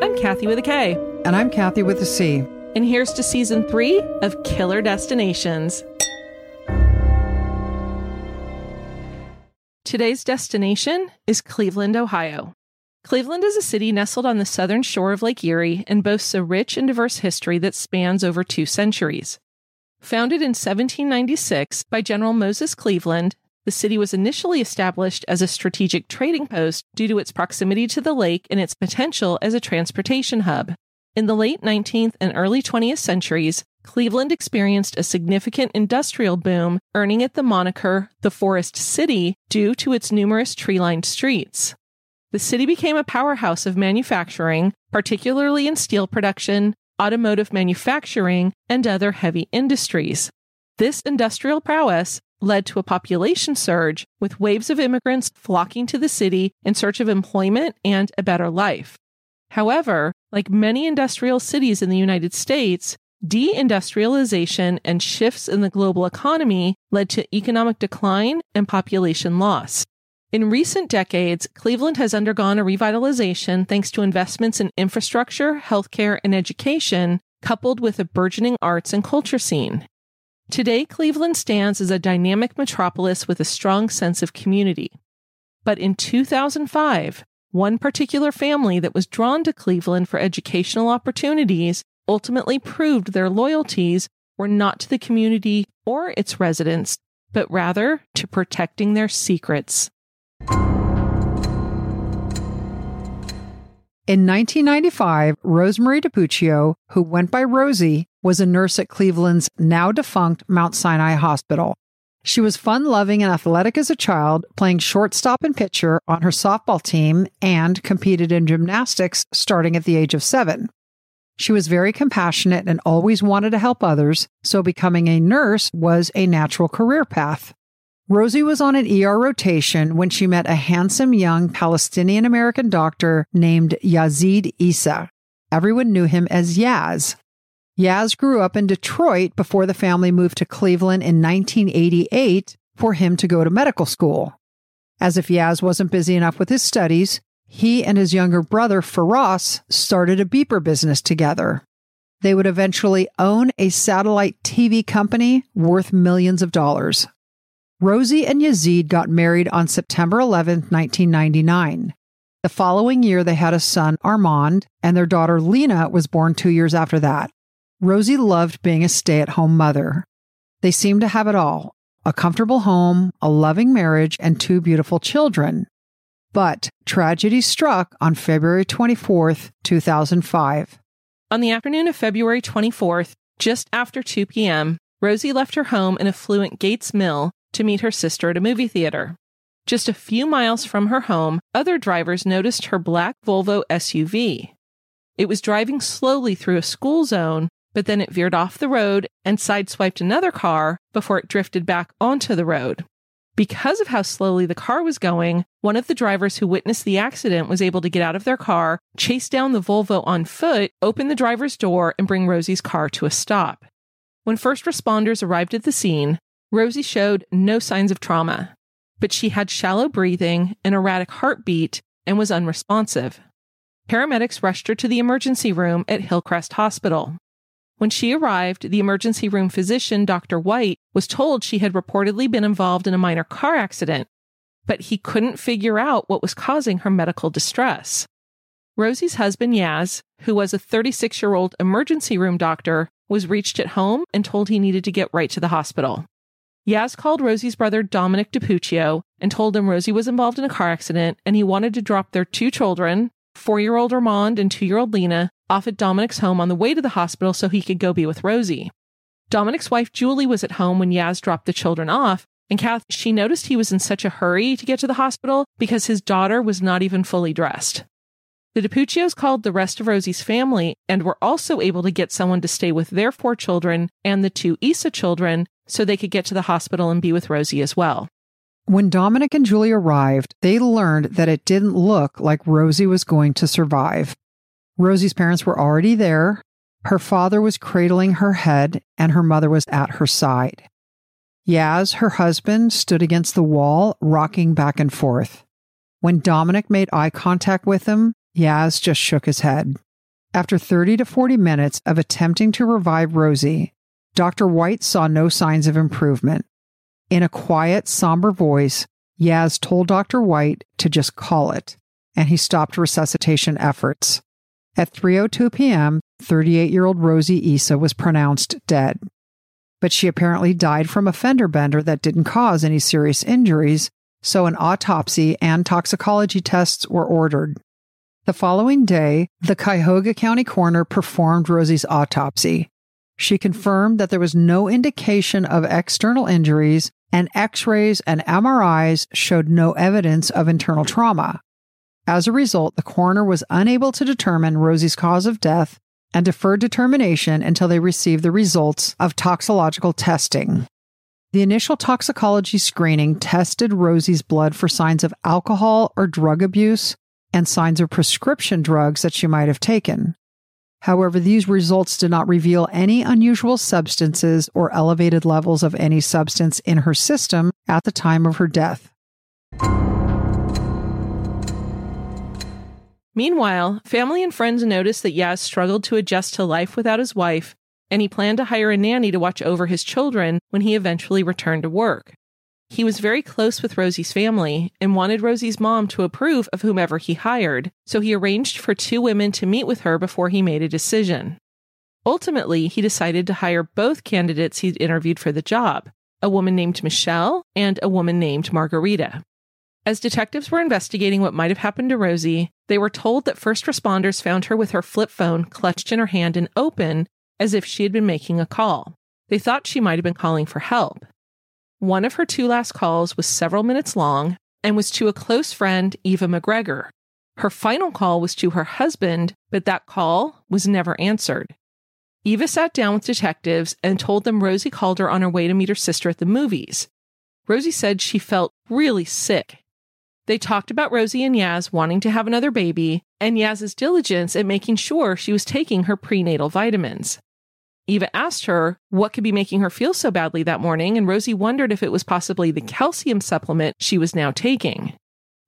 I'm Kathy with a K. And I'm Kathy with a C. And here's to season three of Killer Destinations. Today's destination is Cleveland, Ohio. Cleveland is a city nestled on the southern shore of Lake Erie and boasts a rich and diverse history that spans over two centuries. Founded in 1796 by General Moses Cleaveland, the city was initially established as a strategic trading post due to its proximity to the lake and its potential as a transportation hub. In the late 19th and early 20th centuries, Cleveland experienced a significant industrial boom, earning it the moniker the Forest City due to its numerous tree lined streets. The city became a powerhouse of manufacturing, particularly in steel production, automotive manufacturing, and other heavy industries. This industrial prowess led to a population surge, with waves of immigrants flocking to the city in search of employment and a better life. However, like many industrial cities in the United States, deindustrialization and shifts in the global economy led to economic decline and population loss. In recent decades, Cleveland has undergone a revitalization thanks to investments in infrastructure, healthcare, and education, coupled with a burgeoning arts and culture scene. Today, Cleveland stands as a dynamic metropolis with a strong sense of community. But in 2005, one particular family that was drawn to Cleveland for educational opportunities ultimately proved their loyalties were not to the community or its residents, but rather to protecting their secrets. In 1995, Rosemarie DiPuccio, who went by Rosie, was a nurse at Cleveland's now defunct Mount Sinai Hospital. She was fun loving and athletic as a child, playing shortstop and pitcher on her softball team, and competed in gymnastics starting at the age of seven. She was very compassionate and always wanted to help others, so becoming a nurse was a natural career path. Rosie was on an ER rotation when she met a handsome young Palestinian American doctor named Yazid Essa. Everyone knew him as Yaz. Yaz grew up in Detroit before the family moved to Cleveland in 1988 for him to go to medical school. As if Yaz wasn't busy enough with his studies, he and his younger brother, Firas, started a beeper business together. They would eventually own a satellite TV company worth millions of dollars. Rosie and Yazid got married on September 11, 1999. The following year, they had a son, Armand, and their daughter, Lena, was born two years after that. Rosie loved being a stay at home mother. They seemed to have it all a comfortable home, a loving marriage, and two beautiful children. But tragedy struck on February 24th, 2005. On the afternoon of February 24th, just after 2 p.m., Rosie left her home in affluent Gates Mill to meet her sister at a movie theater. Just a few miles from her home, other drivers noticed her black Volvo SUV. It was driving slowly through a school zone, but then it veered off the road and sideswiped another car before it drifted back onto the road. Because of how slowly the car was going, one of the drivers who witnessed the accident was able to get out of their car, chase down the Volvo on foot, open the driver's door, and bring Rosie's car to a stop. When first responders arrived at the scene, Rosie showed no signs of trauma, but she had shallow breathing, an erratic heartbeat, and was unresponsive. Paramedics rushed her to the emergency room at Hillcrest Hospital. When she arrived, the emergency room physician, Dr. White, was told she had reportedly been involved in a minor car accident, but he couldn't figure out what was causing her medical distress. Rosie's husband, Yaz, who was a 36 year old emergency room doctor, was reached at home and told he needed to get right to the hospital. Yaz called Rosie's brother Dominic DiPuccio and told him Rosie was involved in a car accident and he wanted to drop their two children, four year old Armand and two year old Lena, off at Dominic's home on the way to the hospital so he could go be with Rosie. Dominic's wife Julie was at home when Yaz dropped the children off, and Kath, she noticed he was in such a hurry to get to the hospital because his daughter was not even fully dressed. The DiPuccios called the rest of Rosie's family and were also able to get someone to stay with their four children and the two Essa children so they could get to the hospital and be with Rosie as well. When Dominic and Julie arrived, they learned that it didn't look like Rosie was going to survive. Rosie's parents were already there. Her father was cradling her head, and her mother was at her side. Yaz, her husband, stood against the wall, rocking back and forth. When Dominic made eye contact with him, Yaz just shook his head. After 30 to 40 minutes of attempting to revive Rosie, Dr. White saw no signs of improvement. In a quiet, somber voice, Yaz told Dr. White to just call it, and he stopped resuscitation efforts. At 3:02 p.m., 38-year-old Rosie Essa was pronounced dead. But she apparently died from a fender bender that didn't cause any serious injuries, so an autopsy and toxicology tests were ordered. The following day, the Cuyahoga County coroner performed Rosie's autopsy. She confirmed that there was no indication of external injuries, and x rays and MRIs showed no evidence of internal trauma. As a result, the coroner was unable to determine Rosie's cause of death and deferred determination until they received the results of toxicological testing. The initial toxicology screening tested Rosie's blood for signs of alcohol or drug abuse and signs of prescription drugs that she might have taken. However, these results did not reveal any unusual substances or elevated levels of any substance in her system at the time of her death. Meanwhile, family and friends noticed that Yaz struggled to adjust to life without his wife, and he planned to hire a nanny to watch over his children when he eventually returned to work. He was very close with Rosie's family and wanted Rosie's mom to approve of whomever he hired, so he arranged for two women to meet with her before he made a decision. Ultimately, he decided to hire both candidates he'd interviewed for the job a woman named Michelle and a woman named Margarita. As detectives were investigating what might have happened to Rosie, they were told that first responders found her with her flip phone clutched in her hand and open as if she had been making a call. They thought she might have been calling for help. One of her two last calls was several minutes long and was to a close friend, Eva McGregor. Her final call was to her husband, but that call was never answered. Eva sat down with detectives and told them Rosie called her on her way to meet her sister at the movies. Rosie said she felt really sick. They talked about Rosie and Yaz wanting to have another baby and Yaz's diligence at making sure she was taking her prenatal vitamins. Eva asked her what could be making her feel so badly that morning, and Rosie wondered if it was possibly the calcium supplement she was now taking.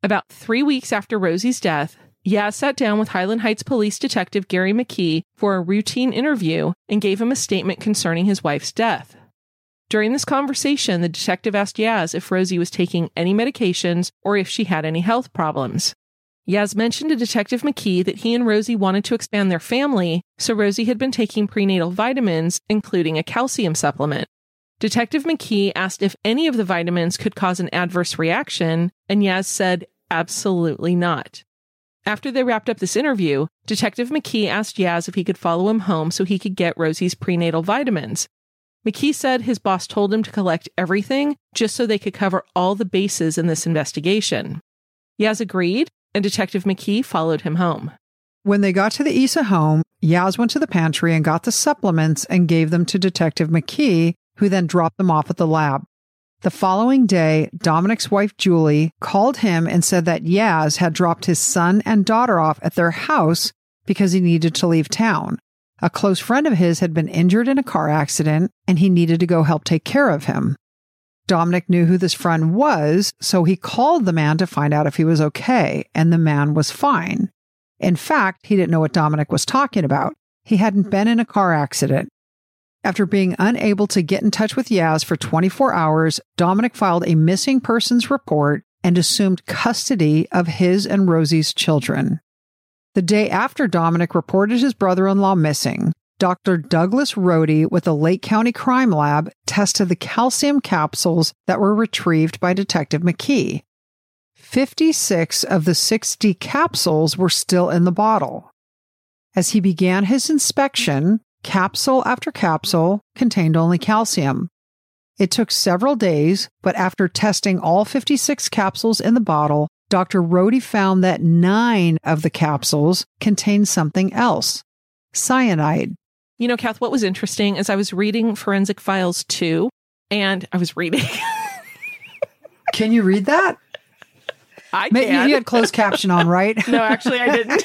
About three weeks after Rosie's death, Yaz sat down with Highland Heights Police Detective Gary McKee for a routine interview and gave him a statement concerning his wife's death. During this conversation, the detective asked Yaz if Rosie was taking any medications or if she had any health problems. Yaz mentioned to Detective McKee that he and Rosie wanted to expand their family, so Rosie had been taking prenatal vitamins, including a calcium supplement. Detective McKee asked if any of the vitamins could cause an adverse reaction, and Yaz said absolutely not. After they wrapped up this interview, Detective McKee asked Yaz if he could follow him home so he could get Rosie's prenatal vitamins. McKee said his boss told him to collect everything just so they could cover all the bases in this investigation. Yaz agreed, and Detective McKee followed him home. When they got to the Essa home, Yaz went to the pantry and got the supplements and gave them to Detective McKee, who then dropped them off at the lab. The following day, Dominic's wife Julie called him and said that Yaz had dropped his son and daughter off at their house because he needed to leave town. A close friend of his had been injured in a car accident and he needed to go help take care of him. Dominic knew who this friend was, so he called the man to find out if he was okay, and the man was fine. In fact, he didn't know what Dominic was talking about. He hadn't been in a car accident. After being unable to get in touch with Yaz for 24 hours, Dominic filed a missing persons report and assumed custody of his and Rosie's children. The day after Dominic reported his brother in law missing, Dr. Douglas Rohde with the Lake County Crime Lab tested the calcium capsules that were retrieved by Detective McKee. 56 of the 60 capsules were still in the bottle. As he began his inspection, capsule after capsule contained only calcium. It took several days, but after testing all 56 capsules in the bottle, Dr. Rohde found that nine of the capsules contained something else cyanide. You know, Kath, what was interesting is I was reading Forensic Files 2, and I was reading. Can you read that? I can. You had closed caption on, right? no, actually, I didn't.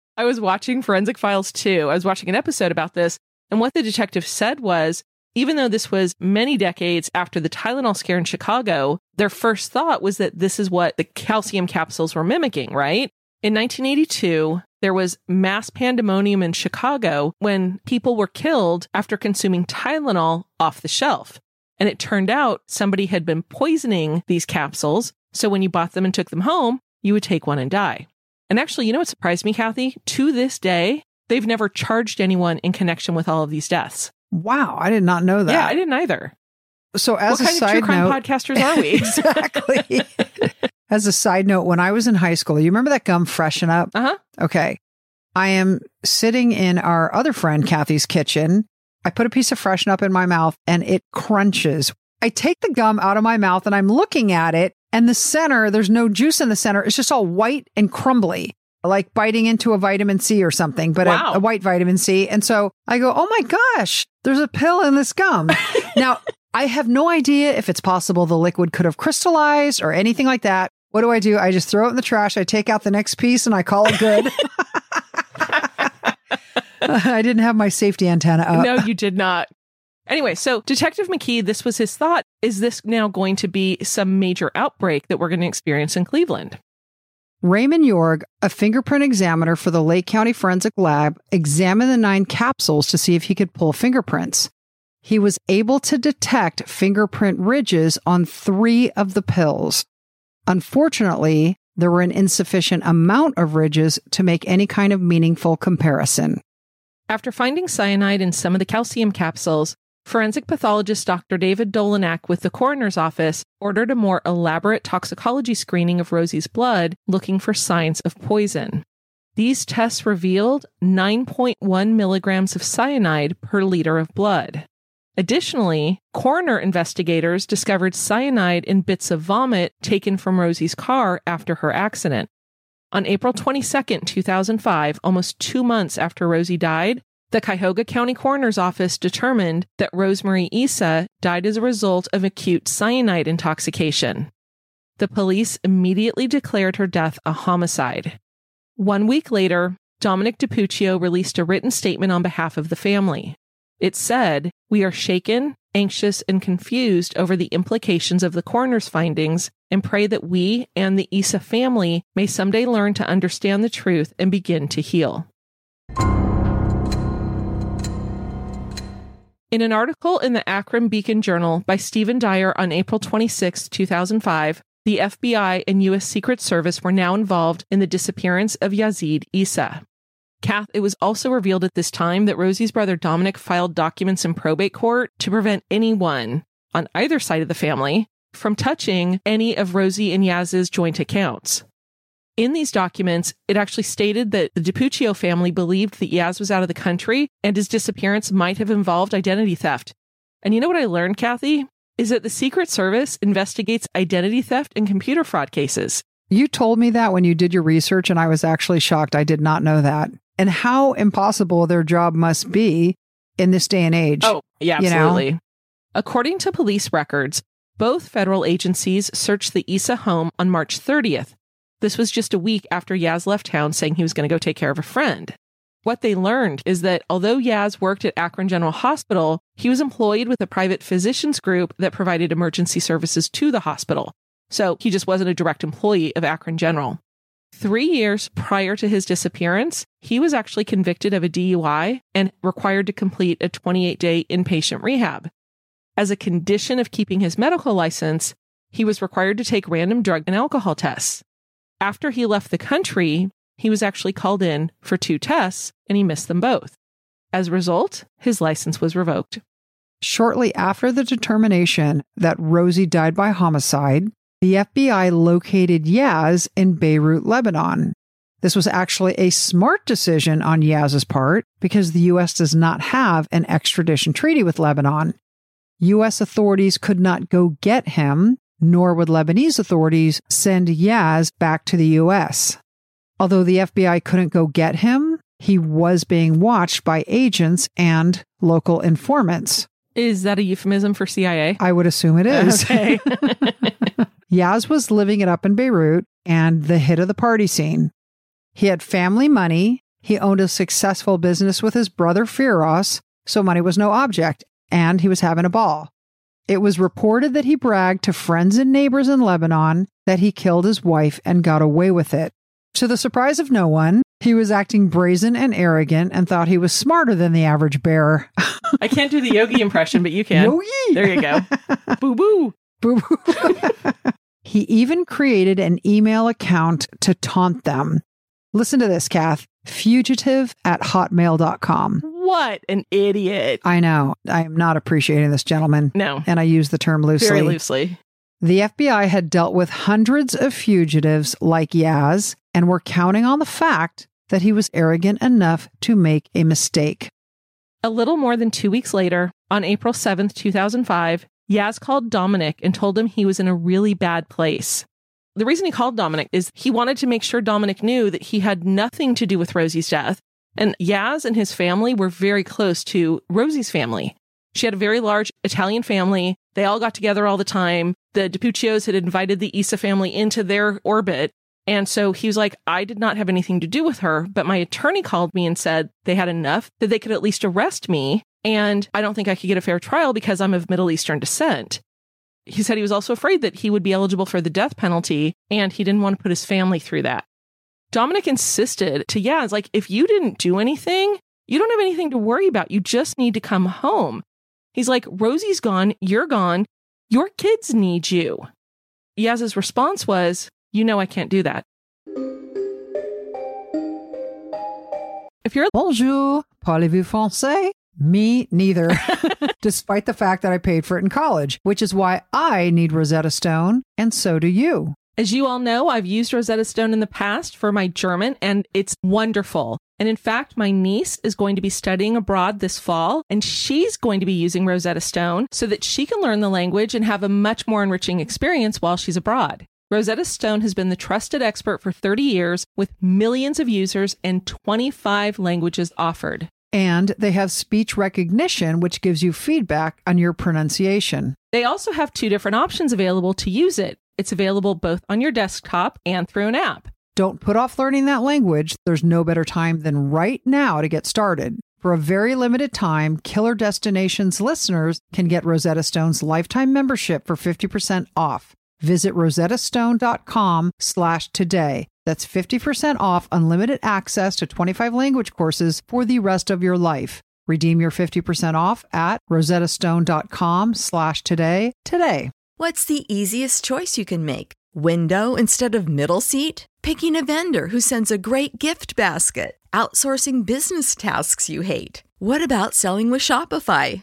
I was watching Forensic Files 2. I was watching an episode about this, and what the detective said was even though this was many decades after the Tylenol scare in Chicago, their first thought was that this is what the calcium capsules were mimicking, right? In 1982, there was mass pandemonium in Chicago when people were killed after consuming Tylenol off the shelf. And it turned out somebody had been poisoning these capsules. So when you bought them and took them home, you would take one and die. And actually, you know what surprised me, Kathy? To this day, they've never charged anyone in connection with all of these deaths. Wow, I did not know that. Yeah, I didn't either. So, as what a kind side of true crime note, podcasters are we? exactly. as a side note, when I was in high school, you remember that gum Freshen Up? Uh huh. Okay. I am sitting in our other friend Kathy's kitchen. I put a piece of Freshen Up in my mouth and it crunches. I take the gum out of my mouth and I'm looking at it, and the center, there's no juice in the center. It's just all white and crumbly, like biting into a vitamin C or something, but Wow. a, a white vitamin C. And so I go, oh my gosh, there's a pill in this gum. now, I have no idea if it's possible the liquid could have crystallized or anything like that. What do I do? I just throw it in the trash. I take out the next piece and I call it good. I didn't have my safety antenna up. no, you did not. Anyway, so Detective McKee, this was his thought. Is this now going to be some major outbreak that we're going to experience in Cleveland? Raymond Yorg, a fingerprint examiner for the Lake County Forensic Lab, examined the nine capsules to see if he could pull fingerprints. He was able to detect fingerprint ridges on three of the pills. Unfortunately, there were an insufficient amount of ridges to make any kind of meaningful comparison. After finding cyanide in some of the calcium capsules, forensic pathologist Dr. David Dolinak with the coroner's office ordered a more elaborate toxicology screening of Rosie's blood looking for signs of poison. These tests revealed 9.1 milligrams of cyanide per liter of blood. Additionally, coroner investigators discovered cyanide in bits of vomit taken from Rosie's car after her accident. On April 22, 2005, almost two months after Rosie died, the Cuyahoga County Coroner's Office determined that Rosemarie Essa died as a result of acute cyanide intoxication. The police immediately declared her death a homicide. One week later, Dominic DiPuccio released a written statement on behalf of the family. It said, We are shaken, anxious, and confused over the implications of the coroner's findings and pray that we and the Essa family may someday learn to understand the truth and begin to heal. In an article in the Akron Beacon Journal by Stephen Dyer on April 26, 2005, the FBI and U.S. Secret Service were now involved in the disappearance of Yazid Essa. Kath, it was also revealed at this time that Rosie's brother Dominic filed documents in probate court to prevent anyone on either side of the family from touching any of Rosie and Yaz's joint accounts. In these documents, it actually stated that the DiPuccio family believed that Yaz was out of the country and his disappearance might have involved identity theft. And you know what I learned, Kathy? Is that the Secret Service investigates identity theft and computer fraud cases. You told me that when you did your research, and I was actually shocked. I did not know that. And how impossible their job must be in this day and age. Oh, yeah, You know? absolutely. According to police records, both federal agencies searched the Essa home on March 30th. This was just a week after Yaz left town saying he was going to go take care of a friend. What they learned is that although Yaz worked at Akron General Hospital, he was employed with a private physicians group that provided emergency services to the hospital. So he just wasn't a direct employee of Akron General. Three years prior to his disappearance, he was actually convicted of a DUI and required to complete a 28 day inpatient rehab. As a condition of keeping his medical license, he was required to take random drug and alcohol tests. After he left the country, he was actually called in for two tests and he missed them both. As a result, his license was revoked. Shortly after the determination that Rosie died by homicide, the FBI located Yaz in Beirut, Lebanon. This was actually a smart decision on Yaz's part because the U.S. does not have an extradition treaty with Lebanon. U.S. authorities could not go get him nor would Lebanese authorities send Yaz back to the U.S. Although the FBI couldn't go get him, he was being watched by agents and local informants. Is that a euphemism for CIA? I would assume it is. Okay. Yaz was living it up in Beirut and the hit of the party scene. He had family money. He owned a successful business with his brother Firas, so money was no object, and he was having a ball. It was reported that he bragged to friends and neighbors in Lebanon that he killed his wife and got away with it. To the surprise of no one, he was acting brazen and arrogant and thought he was smarter than the average bear. I can't do the yogi impression, but you can. Yogi! There you go. boo boo. Boo boo. he even created an email account to taunt them. Listen to this, Kath. Fugitive at hotmail.com. What an idiot. I know. I am not appreciating this gentleman, No, and I use the term loosely. very loosely. The FBI had dealt with hundreds of fugitives like Yaz and were counting on the fact that he was arrogant enough to make a mistake. A little more than two weeks later, on April 7th, 2005, Yaz called Dominic and told him he was in a really bad place. The reason he called Dominic is he wanted to make sure Dominic knew that he had nothing to do with Rosie's death. And Yaz and his family were very close to Rosie's family. She had a very large Italian family. They all got together all the time. The DiPuccios had invited the Essa family into their orbit. And so he was like, I did not have anything to do with her, but my attorney called me and said they had enough that they could at least arrest me. And I don't think I could get a fair trial because I'm of Middle Eastern descent. He said he was also afraid that he would be eligible for the death penalty and he didn't want to put his family through that. Dominic insisted to Yaz, like, if you didn't do anything, you don't have anything to worry about. You just need to come home. He's like, Rosie's gone. You're gone. Your kids need you. Yaz's response was, You know, I can't do that. If you're Bonjour, parlez-vous français? Me neither, despite the fact that I paid for it in college, which is why I need Rosetta Stone, and so do you. As you all know, I've used Rosetta Stone in the past for my German, and it's wonderful. And in fact, my niece is going to be studying abroad this fall, and she's going to be using Rosetta Stone so that she can learn the language and have a much more enriching experience while she's abroad. Rosetta Stone has been the trusted expert for 30 years with millions of users and 25 languages offered. And they have speech recognition, which gives you feedback on your pronunciation. They also have two different options available to use it. It's available both on your desktop and through an app. Don't put off learning that language. There's no better time than right now to get started. For a very limited time, Killer Destinations listeners can get Rosetta Stone's lifetime membership for 50% off. Visit rosettastone.com slash today. That's 50% off unlimited access to 25 language courses for the rest of your life. Redeem your 50% off at rosettastone.com slash today today. What's the easiest choice you can make? Window instead of middle seat? Picking a vendor who sends a great gift basket? Outsourcing business tasks you hate? What about selling with Shopify?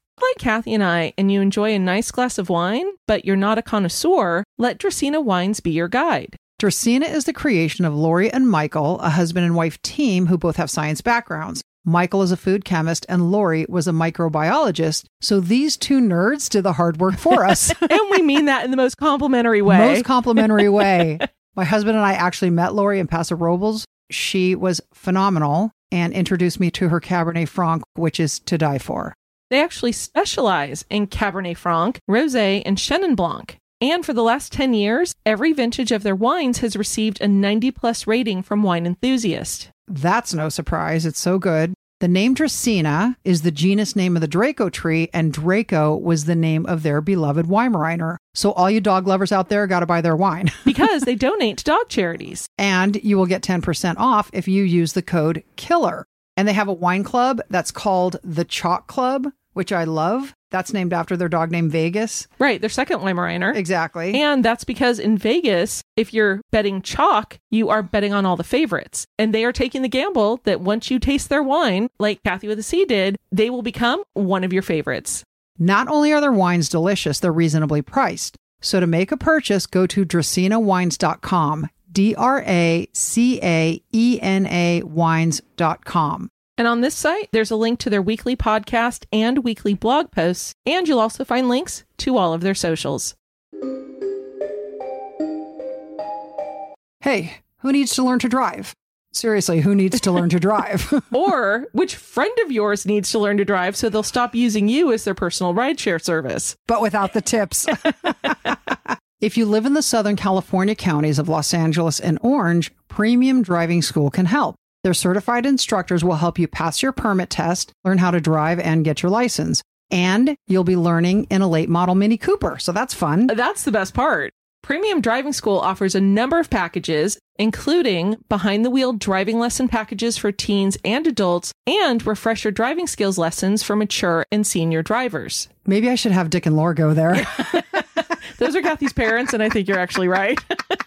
Like Kathy and I, and you enjoy a nice glass of wine, but you're not a connoisseur, let Dracaena Wines be your guide. Dracaena is the creation of Lori and Michael, a husband and wife team who both have science backgrounds. Michael is a food chemist and Lori was a microbiologist. So these two nerds did the hard work for us. and we mean that in the most complimentary way. Most complimentary way. My husband and I actually met Lori in Paso Robles. She was phenomenal and introduced me to her Cabernet Franc, which is to die for. They actually specialize in Cabernet Franc, Rosé, and Chenin Blanc. And for the last 10 years, every vintage of their wines has received a 90 plus rating from Wine enthusiasts. That's no surprise. It's so good. The name Dracaena is the genus name of the Draco tree, and Draco was the name of their beloved Weimaraner. So, all you dog lovers out there got to buy their wine. because they donate to dog charities. and you will get 10% off if you use the code KILLER. And they have a wine club that's called the Chalk Club, which I love. That's named after their dog named Vegas. Right, their second Weimaraner. Exactly. And that's because in Vegas, if you're betting chalk, you are betting on all the favorites. And they are taking the gamble that once you taste their wine, like Kathy with a C did, they will become one of your favorites. Not only are their wines delicious, they're reasonably priced. So to make a purchase, go to dracaenawines.com. D R A C A E N A wines.com. And on this site, there's a link to their weekly podcast and weekly blog posts, and you'll also find links to all of their socials. Hey, who needs to learn to drive? Seriously, who needs to learn to drive? or which friend of yours needs to learn to drive so they'll stop using you as their personal rideshare service. but without the tips. if you live in the Southern California counties of Los Angeles and Orange, Premium Driving School can help. Their certified instructors will help you pass your permit test, learn how to drive, and get your license. And you'll be learning in a late model Mini Cooper. So that's fun. That's the best part. Premium Driving School offers a number of packages, including behind the wheel driving lesson packages for teens and adults, and refresher driving skills lessons for mature and senior drivers. Maybe I should have Dick and Laura go there. Those are Kathy's parents, and I think you're actually right.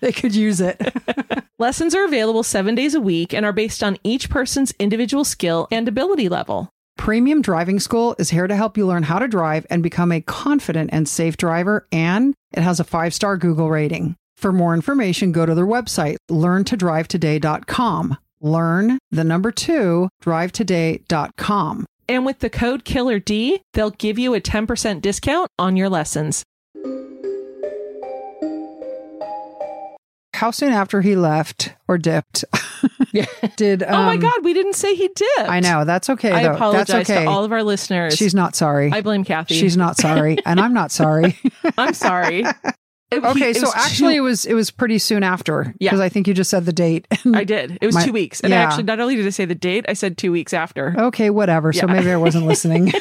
they could use it. Lessons are available seven days a week and are based on each person's individual skill and ability level. Premium Driving School is here to help you learn how to drive and become a confident and safe driver, and it has a five star Google rating. For more information, go to their website, learntodrivetoday.com. Learn the number two, drivetoday.com. And with the code KILLERD, they'll give you a 10% discount on your lessons. How soon after he left or dipped Yeah. did. oh my um, God, we didn't say he did. I know. That's okay, I though. apologize That's okay. to all of our listeners. She's not sorry. I blame Kathy. She's not sorry. and I'm not sorry. I'm sorry. It- he- okay, it so actually, it was it was pretty soon after. Yeah. Because I think you just said the date. I did. It was My- two weeks, and I actually not only did I say the date, I said two weeks after. Okay, whatever. So maybe I wasn't listening.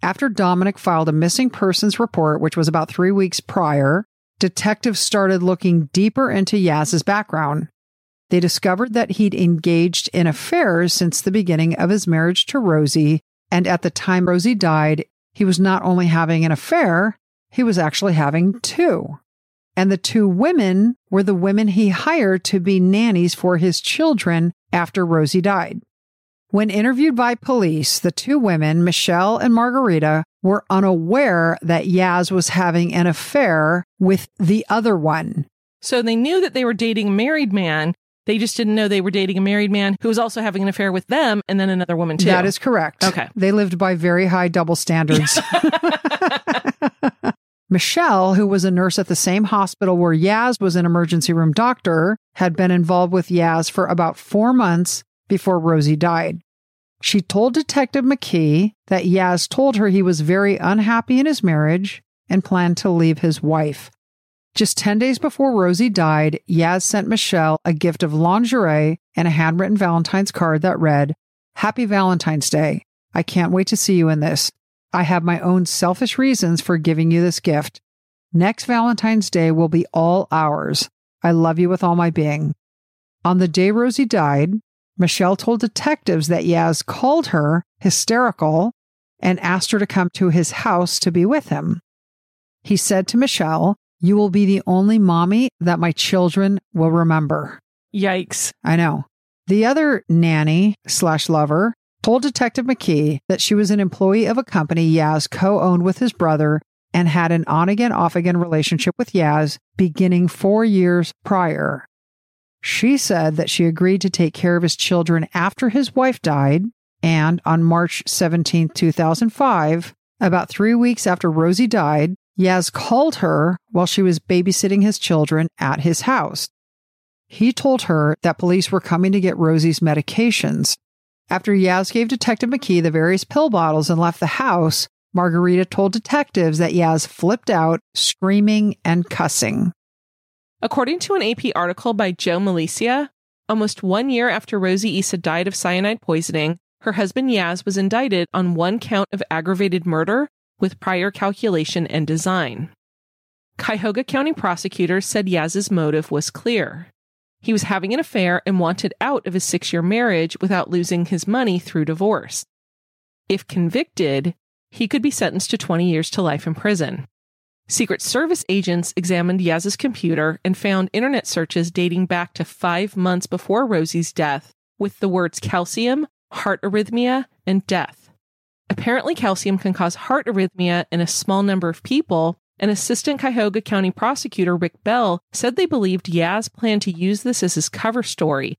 After Dominic filed a missing persons report, which was about three weeks prior, detectives started looking deeper into Yaz's background. They discovered that he'd engaged in affairs since the beginning of his marriage to Rosie, and at the time Rosie died, he was not only having an affair, he was actually having two. And the two women were the women he hired to be nannies for his children after Rosie died. When interviewed by police, the two women, Michelle and Margarita, were unaware that Yaz was having an affair with the other one. So they knew that they were dating a married man. They just didn't know they were dating a married man who was also having an affair with them and then another woman too. That is correct. Okay. They lived by very high double standards. Michelle, who was a nurse at the same hospital where Yaz was an emergency room doctor, had been involved with Yaz for about four months before Rosie died. She told Detective McKee that Yaz told her he was very unhappy in his marriage and planned to leave his wife. Just 10 days before Rosie died, Yaz sent Michelle a gift of lingerie and a handwritten Valentine's card that read, Happy Valentine's Day. I can't wait to see you in this. I have my own selfish reasons for giving you this gift. Next Valentine's Day will be all ours. I love you with all my being. On the day Rosie died, Michelle told detectives that Yaz called her hysterical and asked her to come to his house to be with him. He said to Michelle, You will be the only mommy that my children will remember. Yikes. I know. The other nanny slash lover told Detective McKee that she was an employee of a company Yaz co owned with his brother and had an on again, off again relationship with Yaz beginning four years prior. She said that she agreed to take care of his children after his wife died, and on March 17, 2005, about three weeks after Rosie died, Yaz called her while she was babysitting his children at his house. He told her that police were coming to get Rosie's medications. After Yaz gave Detective McKee the various pill bottles and left the house, Margarita told detectives that Yaz flipped out, screaming and cussing. According to an AP article by Joe Milicia, Almost one year after Rosie Essa died of cyanide poisoning, her husband Yaz was indicted on one count of aggravated murder with prior calculation and design. Cuyahoga County prosecutors said Yaz's motive was clear. He was having an affair and wanted out of his six year marriage without losing his money through divorce. If convicted, he could be sentenced to 20 years to life in prison. Secret Service agents examined Yaz's computer and found internet searches dating back to five months before Rosie's death with the words calcium, heart arrhythmia, and death. Apparently, calcium can cause heart arrhythmia in a small number of people, and Assistant Cuyahoga County Prosecutor Rick Bell said they believed Yaz planned to use this as his cover story.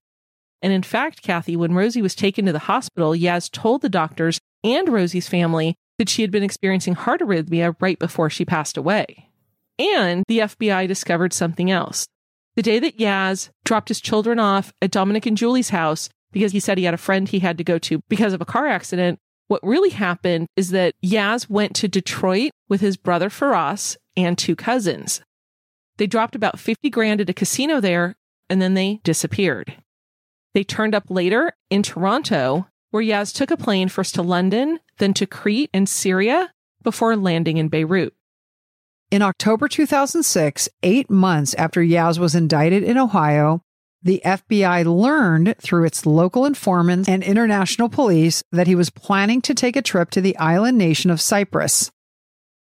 And in fact, Kathy, when Rosie was taken to the hospital, Yaz told the doctors and Rosie's family that she had been experiencing heart arrhythmia right before she passed away. And the FBI discovered something else. The day that Yaz dropped his children off at Dominic and Julie's house because he said he had a friend he had to go to because of a car accident, what really happened is that Yaz went to Detroit with his brother Firas and two cousins. They dropped about 50 grand at a casino there and then they disappeared. They turned up later in Toronto, where Yaz took a plane first to London, then to Crete and Syria before landing in Beirut. In October 2006, eight months after Yaz was indicted in Ohio, the FBI learned through its local informants and international police that he was planning to take a trip to the island nation of Cyprus.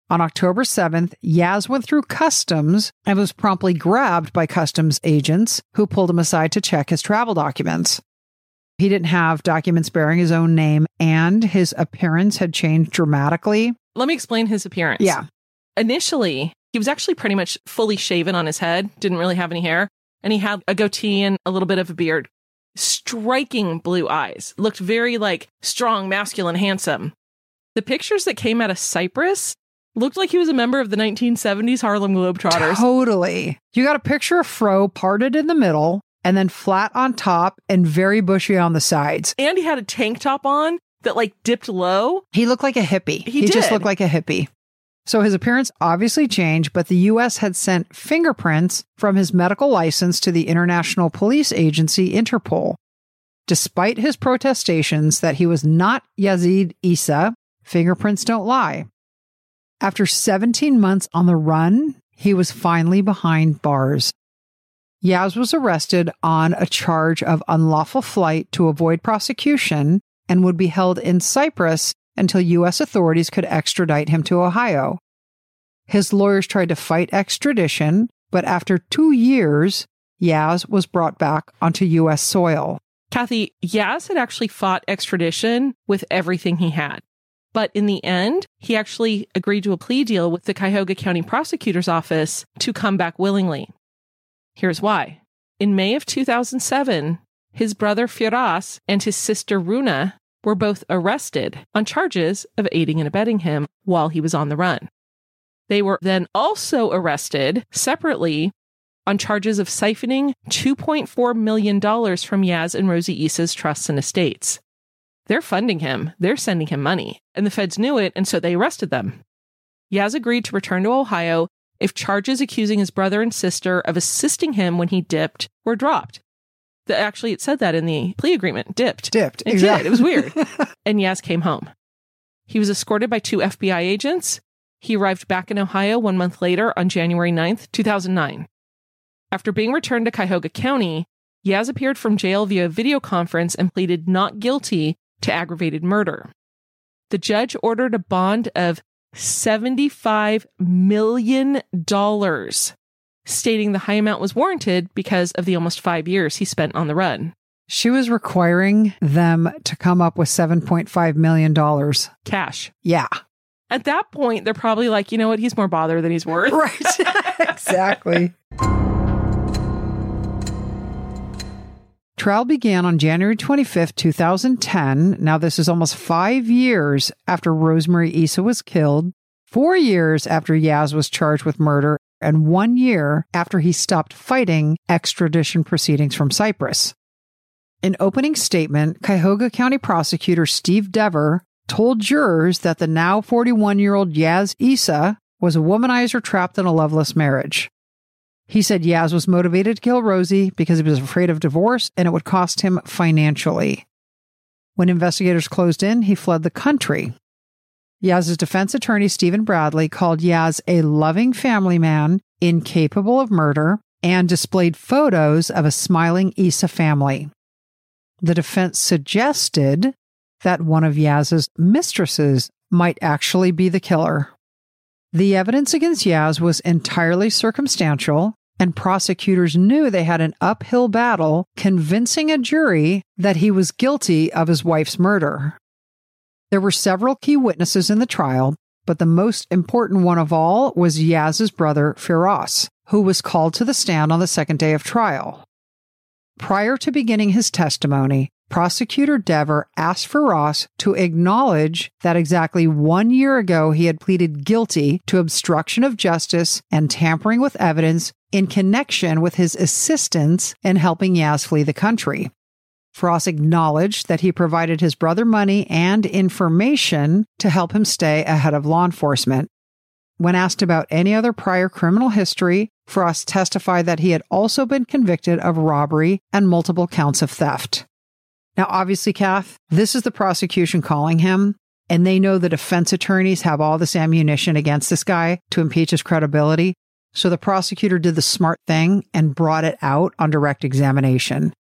On October 7th, Yaz went through customs and was promptly grabbed by customs agents who pulled him aside to check his travel documents. He didn't have documents bearing his own name, and his appearance had changed dramatically. Let me explain his appearance. Yeah. Initially, he was actually pretty much fully shaven on his head, didn't really have any hair, and he had a goatee and a little bit of a beard. Striking blue eyes, looked very like strong, masculine, handsome. The pictures that came out of Cyprus looked like he was a member of the 1970s Harlem Globetrotters. Totally. You got a picture of Fro parted in the middle and then flat on top and very bushy on the sides. And he had a tank top on that like dipped low. He looked like a hippie. He just did. looked like a hippie. So his appearance obviously changed, but the US had sent fingerprints from his medical license to the International Police Agency Interpol. Despite his protestations that he was not Yazid Essa, fingerprints don't lie. After 17 months on the run, he was finally behind bars. Yaz was arrested on a charge of unlawful flight to avoid prosecution and would be held in Cyprus until U.S. authorities could extradite him to Ohio. His lawyers tried to fight extradition, but after two years, Yaz was brought back onto U.S. soil. Kathy, Yaz had actually fought extradition with everything he had. But in the end, he actually agreed to a plea deal with the Cuyahoga County Prosecutor's Office to come back willingly. Here's why. In May of 2007, his brother Firas and his sister Runa were both arrested on charges of aiding and abetting him while he was on the run. They were then also arrested separately on charges of siphoning $2.4 million from Yaz and Rosie Essa's trusts and estates. They're funding him, they're sending him money, and the feds knew it, and so they arrested them. Yaz agreed to return to Ohio if charges accusing his brother and sister of assisting him when he dipped were dropped. The, actually, it said that in the plea agreement dipped. Dipped. It did. It was weird. and Yaz came home. He was escorted by two FBI agents. He arrived back in Ohio one month later on January 9th, 2009. After being returned to Cuyahoga County, Yaz appeared from jail via video conference and pleaded not guilty to aggravated murder. The judge ordered a bond of $75 million, stating the high amount was warranted because of the almost five years he spent on the run. She was requiring them to come up with $7.5 million. Cash. Yeah. At that point, they're probably like, you know what? He's more bother than he's worth. Right. exactly. Trial began on January 25th, 2010. Now, this is almost five years after Rosemarie Essa was killed, four years after Yaz was charged with murder, and one year after he stopped fighting extradition proceedings from Cyprus. In opening statement, Cuyahoga County prosecutor Steve Dever told jurors that the now 41 year old Yaz Essa was a womanizer trapped in a loveless marriage. He said Yaz was motivated to kill Rosie because he was afraid of divorce and it would cost him financially. When investigators closed in, he fled the country. Yaz's defense attorney, Stephen Bradley, called Yaz a loving family man, incapable of murder, and displayed photos of a smiling Essa family. The defense suggested that one of Yaz's mistresses might actually be the killer. The evidence against Yaz was entirely circumstantial, and prosecutors knew they had an uphill battle convincing a jury that he was guilty of his wife's murder. There were several key witnesses in the trial, but the most important one of all was Yaz's brother, Firas, who was called to the stand on the second day of trial. Prior to beginning his testimony, Prosecutor Dever asked for Ross to acknowledge that exactly one year ago he had pleaded guilty to obstruction of justice and tampering with evidence in connection with his assistance in helping Yaz flee the country. Firas acknowledged that he provided his brother money and information to help him stay ahead of law enforcement. When asked about any other prior criminal history, Firas testified that he had also been convicted of robbery and multiple counts of theft. Now, obviously, Kath, this is the prosecution calling him, and they know the defense attorneys have all this ammunition against this guy to impeach his credibility. So the prosecutor did the smart thing and brought it out on direct examination.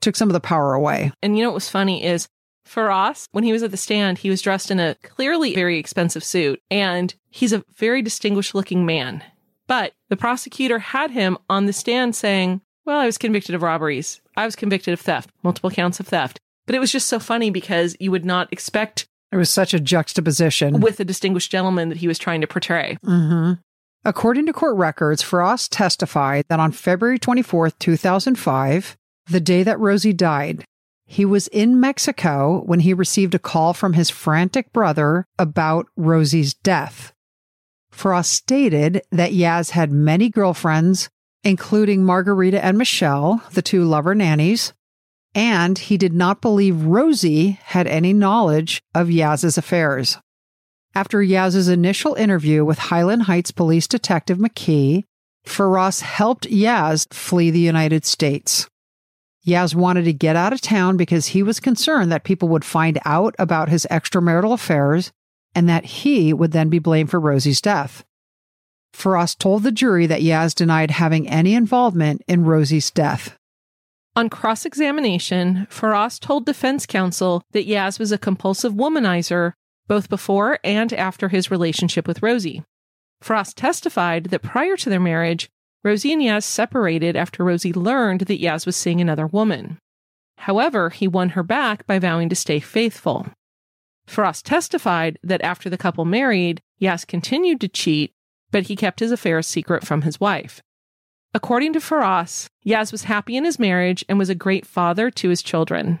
Took some of the power away. And you know what was funny is Firas, when he was at the stand, he was dressed in a clearly very expensive suit, and he's a very distinguished looking man. But the prosecutor had him on the stand saying, Well, I was convicted of robberies. I was convicted of theft, multiple counts of theft. But it was just so funny because you would not expect There was such a juxtaposition. with the distinguished gentleman that he was trying to portray. hmm According to court records, Firas testified that on February 24th, 2005, the day that Rosie died, he was in Mexico when he received a call from his frantic brother about Rosie's death. Firas stated that Yaz had many girlfriends, including Margarita and Michelle, the two lover nannies, and he did not believe Rosie had any knowledge of Yaz's affairs. After Yaz's initial interview with Highland Heights Police Detective McKee, Firas helped Yaz flee the United States. Yaz wanted to get out of town because he was concerned that people would find out about his extramarital affairs and that he would then be blamed for Rosie's death. Firas told the jury that Yaz denied having any involvement in Rosie's death. On cross examination, Firas told defense counsel that Yaz was a compulsive womanizer both before and after his relationship with Rosie. Firas testified that prior to their marriage, Rosie and Yaz separated after Rosie learned that Yaz was seeing another woman. However, he won her back by vowing to stay faithful. Firas testified that after the couple married, Yaz continued to cheat, but he kept his affairs secret from his wife. According to Firas, Yaz was happy in his marriage and was a great father to his children.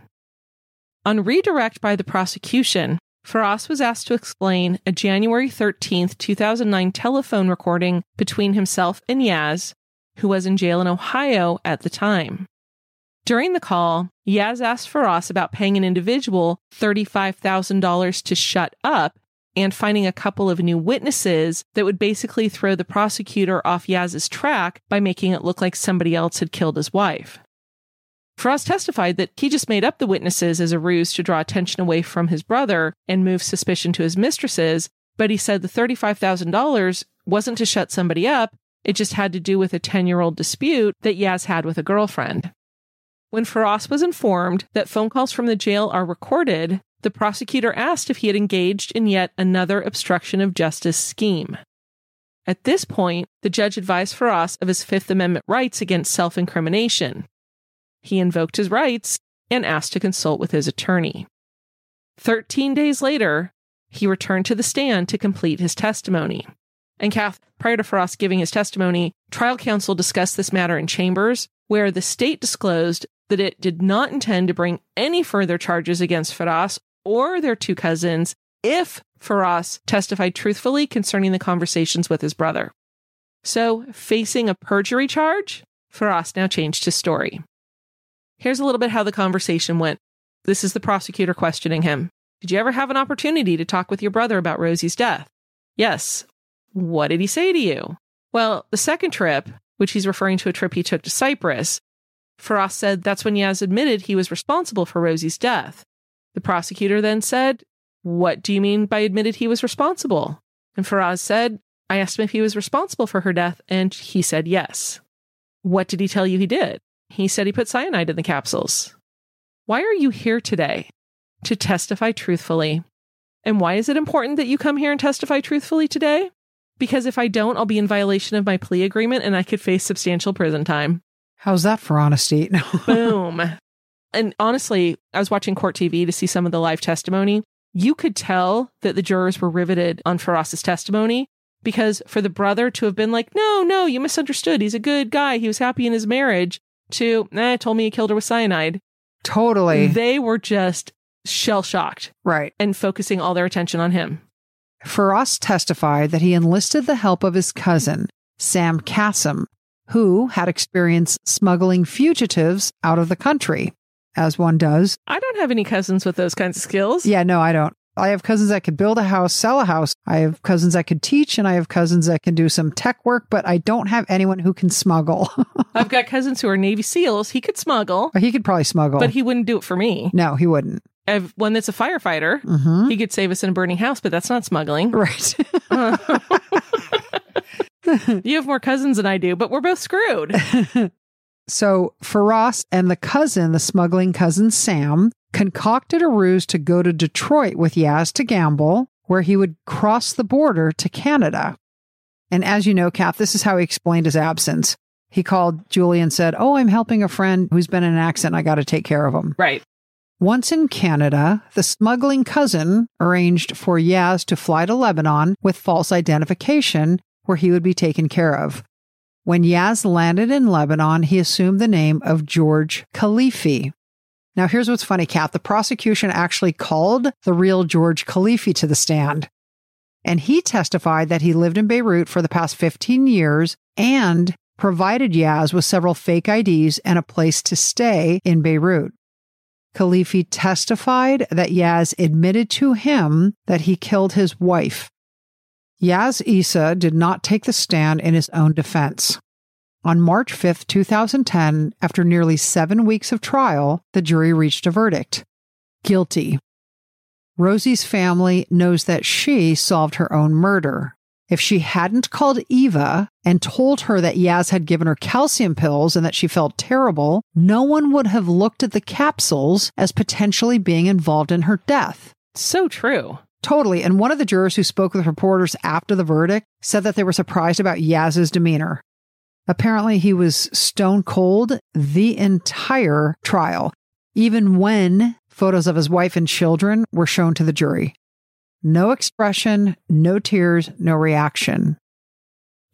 On redirect by the prosecution, Firas was asked to explain a January 13th, 2009 telephone recording between himself and Yaz, who was in jail in Ohio at the time. During the call, Yaz asked Firas about paying an individual $35,000 to shut up and finding a couple of new witnesses that would basically throw the prosecutor off Yaz's track by making it look like somebody else had killed his wife. Firas testified that he just made up the witnesses as a ruse to draw attention away from his brother and move suspicion to his mistresses, but he said the $35,000 wasn't to shut somebody up, it just had to do with a 10 year old dispute that Yaz had with a girlfriend. When Firas was informed that phone calls from the jail are recorded, the prosecutor asked if he had engaged in yet another obstruction of justice scheme. At this point, the judge advised Firas of his Fifth Amendment rights against self incrimination. He invoked his rights and asked to consult with his attorney. Thirteen days later, he returned to the stand to complete his testimony. And Kath, prior to Firas giving his testimony, trial counsel discussed this matter in chambers, where the state disclosed that it did not intend to bring any further charges against Firas or their two cousins if Firas testified truthfully concerning the conversations with his brother. So, facing a perjury charge, Firas now changed his story. Here's a little bit how the conversation went. This is the prosecutor questioning him. Did you ever have an opportunity to talk with your brother about Rosie's death? Yes. What did he say to you? Well, the second trip, which he's referring to a trip he took to Cyprus. Firas said that's when Yaz admitted he was responsible for Rosie's death. The prosecutor then said, What do you mean by admitted he was responsible? And Firas said, I asked him if he was responsible for her death, and he said yes. What did he tell you he did? He said he put cyanide in the capsules. Why are you here today? To testify truthfully. And why is it important that you come here and testify truthfully today? Because if I don't, I'll be in violation of my plea agreement and I could face substantial prison time. How's that for honesty? Boom. And honestly, I was watching court TV to see some of the live testimony. You could tell that the jurors were riveted on Firas's testimony because for the brother to have been like, no, no, you misunderstood. He's a good guy. He was happy in his marriage to, eh, told me he killed her with cyanide. Totally. They were just shell shocked. Right. And focusing all their attention on him. Firas testified that he enlisted the help of his cousin, Sam Kassem, who had experience smuggling fugitives out of the country, as one does. I don't have any cousins with those kinds of skills. Yeah, no, I don't. I have cousins that could build a house, sell a house. I have cousins that could teach, and I have cousins that can do some tech work, but I don't have anyone who can smuggle. I've got cousins who are Navy SEALs. He could smuggle. he could probably smuggle. But he wouldn't do it for me. No, he wouldn't. I have one that's a firefighter. Mm-hmm. He could save us in a burning house, but that's not smuggling. Right. you have more cousins than I do, but we're both screwed. so Firas and the cousin, the smuggling cousin Sam, concocted a ruse to go to Detroit with Yaz to gamble, where he would cross the border to Canada. And as you know, Kath, this is how he explained his absence. He called Julie and said, Oh, I'm helping a friend who's been in an accident. I got to take care of him. Right. Once in Canada, the smuggling cousin arranged for Yaz to fly to Lebanon with false identification where he would be taken care of. When Yaz landed in Lebanon, he assumed the name of George Khalifi. Now, here's what's funny, Kat. The prosecution actually called the real George Khalifi to the stand. And he testified that he lived in Beirut for the past 15 years and provided Yaz with several fake IDs and a place to stay in Beirut. Khalifi testified that Yaz admitted to him that he killed his wife. Yaz Essa did not take the stand in his own defense. On March 5, 2010, after nearly seven weeks of trial, the jury reached a verdict guilty. Rosie's family knows that she solved her own murder. If she hadn't called Eva and told her that Yaz had given her calcium pills and that she felt terrible, no one would have looked at the capsules as potentially being involved in her death. So true. Totally. And one of the jurors who spoke with reporters after the verdict said that they were surprised about Yaz's demeanor. Apparently, he was stone cold the entire trial, even when photos of his wife and children were shown to the jury. No expression, no tears, no reaction.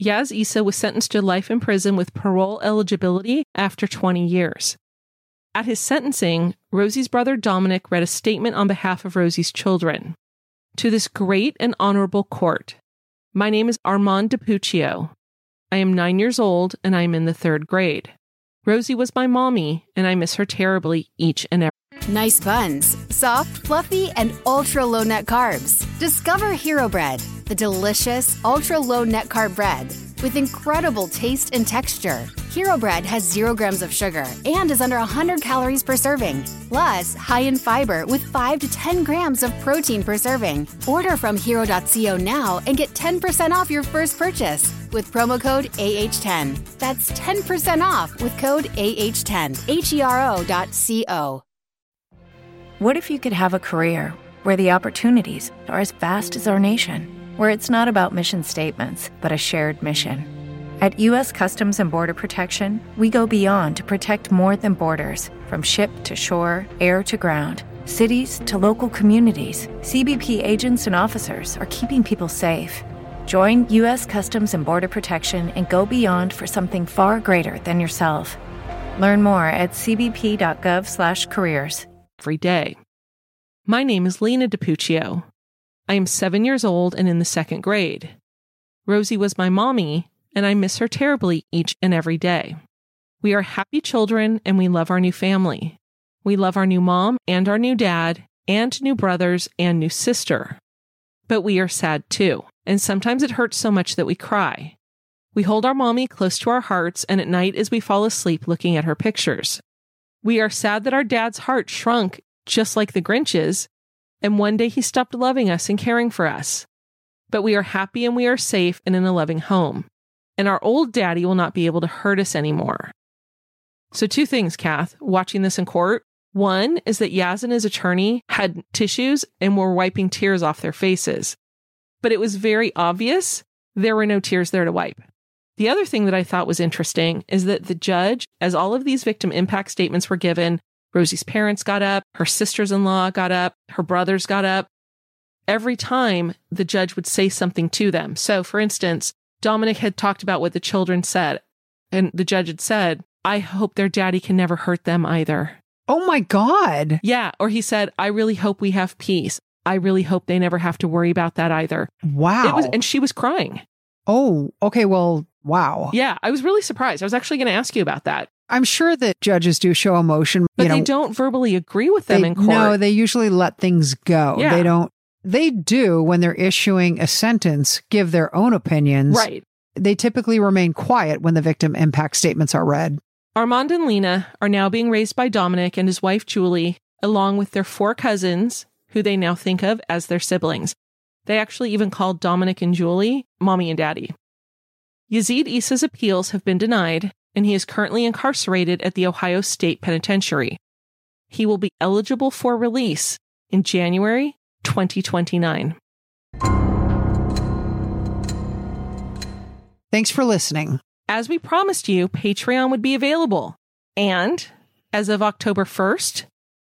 Yaz Essa was sentenced to life in prison with parole eligibility after 20 years. At his sentencing, Rosie's brother Dominic read a statement on behalf of Rosie's children. To this great and honorable court, my name is Armand DiPuccio. I am nine years old and I am in the third grade. Rosie was my mommy, and I miss her terribly each and every. Nice buns, soft, fluffy, and ultra low net carbs. Discover Hero Bread, the delicious ultra low net carb bread with incredible taste and texture. Hero Bread has zero grams of sugar and is under 100 calories per serving, plus high in fiber with 5 to 10 grams of protein per serving. Order from hero.co now and get 10% off your first purchase with promo code AH10. That's 10% off with code AH10. H-E-R-O.co. What if you could have a career where the opportunities are as vast as our nation, where it's not about mission statements, but a shared mission? At U.S. Customs and Border Protection, we go beyond to protect more than borders from ship to shore, air to ground. Cities to local communities, CBP agents and officers are keeping people safe. Join U.S. Customs and Border Protection and go beyond for something far greater than yourself. Learn more at cbp.gov/careers. Every day. My name is Lena DiPuccio. I am seven years old and in the second grade. Rosie was my mommy, and I miss her terribly each and every day. We are happy children and we love our new family. We love our new mom and our new dad, and new brothers and new sister. But we are sad too, and sometimes it hurts so much that we cry. We hold our mommy close to our hearts, and at night as we fall asleep looking at her pictures. We are sad that our dad's heart shrunk just like the Grinch's, and one day he stopped loving us and caring for us. But we are happy and we are safe and in a loving home. And our old daddy will not be able to hurt us anymore. So, two things, Kath, watching this in court. One is that Yaz and his attorney had tissues and were wiping tears off their faces. But it was very obvious there were no tears there to wipe. The other thing that I thought was interesting is that the judge, as all of these victim impact statements were given, Rosie's parents got up, her sisters in law got up, her brothers got up. Every time the judge would say something to them. So, for instance, Dominic had talked about what the children said, and the judge had said, I hope their daddy can never hurt them either. Oh my God. Yeah. Or he said, I really hope we have peace. I really hope they never have to worry about that either. Wow. It was, and she was crying. oh, okay. Well, wow. Yeah. I was really surprised. I was actually going to ask you about that. I'm sure that judges do show emotion, But you know, they don't verbally agree with them they- in court. No, they usually let things go. Yeah. They don't. They do when they're issuing a sentence, give their own opinions. right. They typically remain quiet when the victim impact statements are read. Armand and Lena are now being raised by Dominic and his wife Julie, along with their four cousins, who they now think of as their siblings. They actually even called Dominic and Julie mommy and daddy. Yazid Essa's appeals have been denied, and he is currently incarcerated at the Ohio State Penitentiary. He will be eligible for release in January 2029. Thanks for listening. As we promised you, Patreon would be available. And as of October 1st,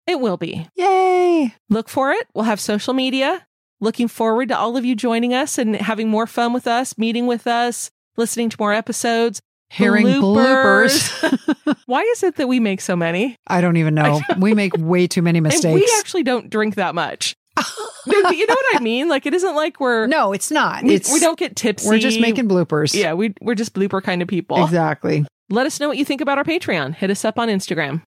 it will be. Yay. Look for it. We'll have social media. Looking forward to all of you joining us and having more fun with us, meeting with us, listening to more episodes. Hearing bloopers. Why is it that we make so many? I don't even know. we make way too many And mistakes. we actually don't drink that much. You know what I mean? Like it isn't like we're no, it's not. we, it's we don't get tipsy. We're just making bloopers. Yeah, we we're just blooper kind of people. Exactly. Let us know what you think about our Patreon. Hit us up on Instagram.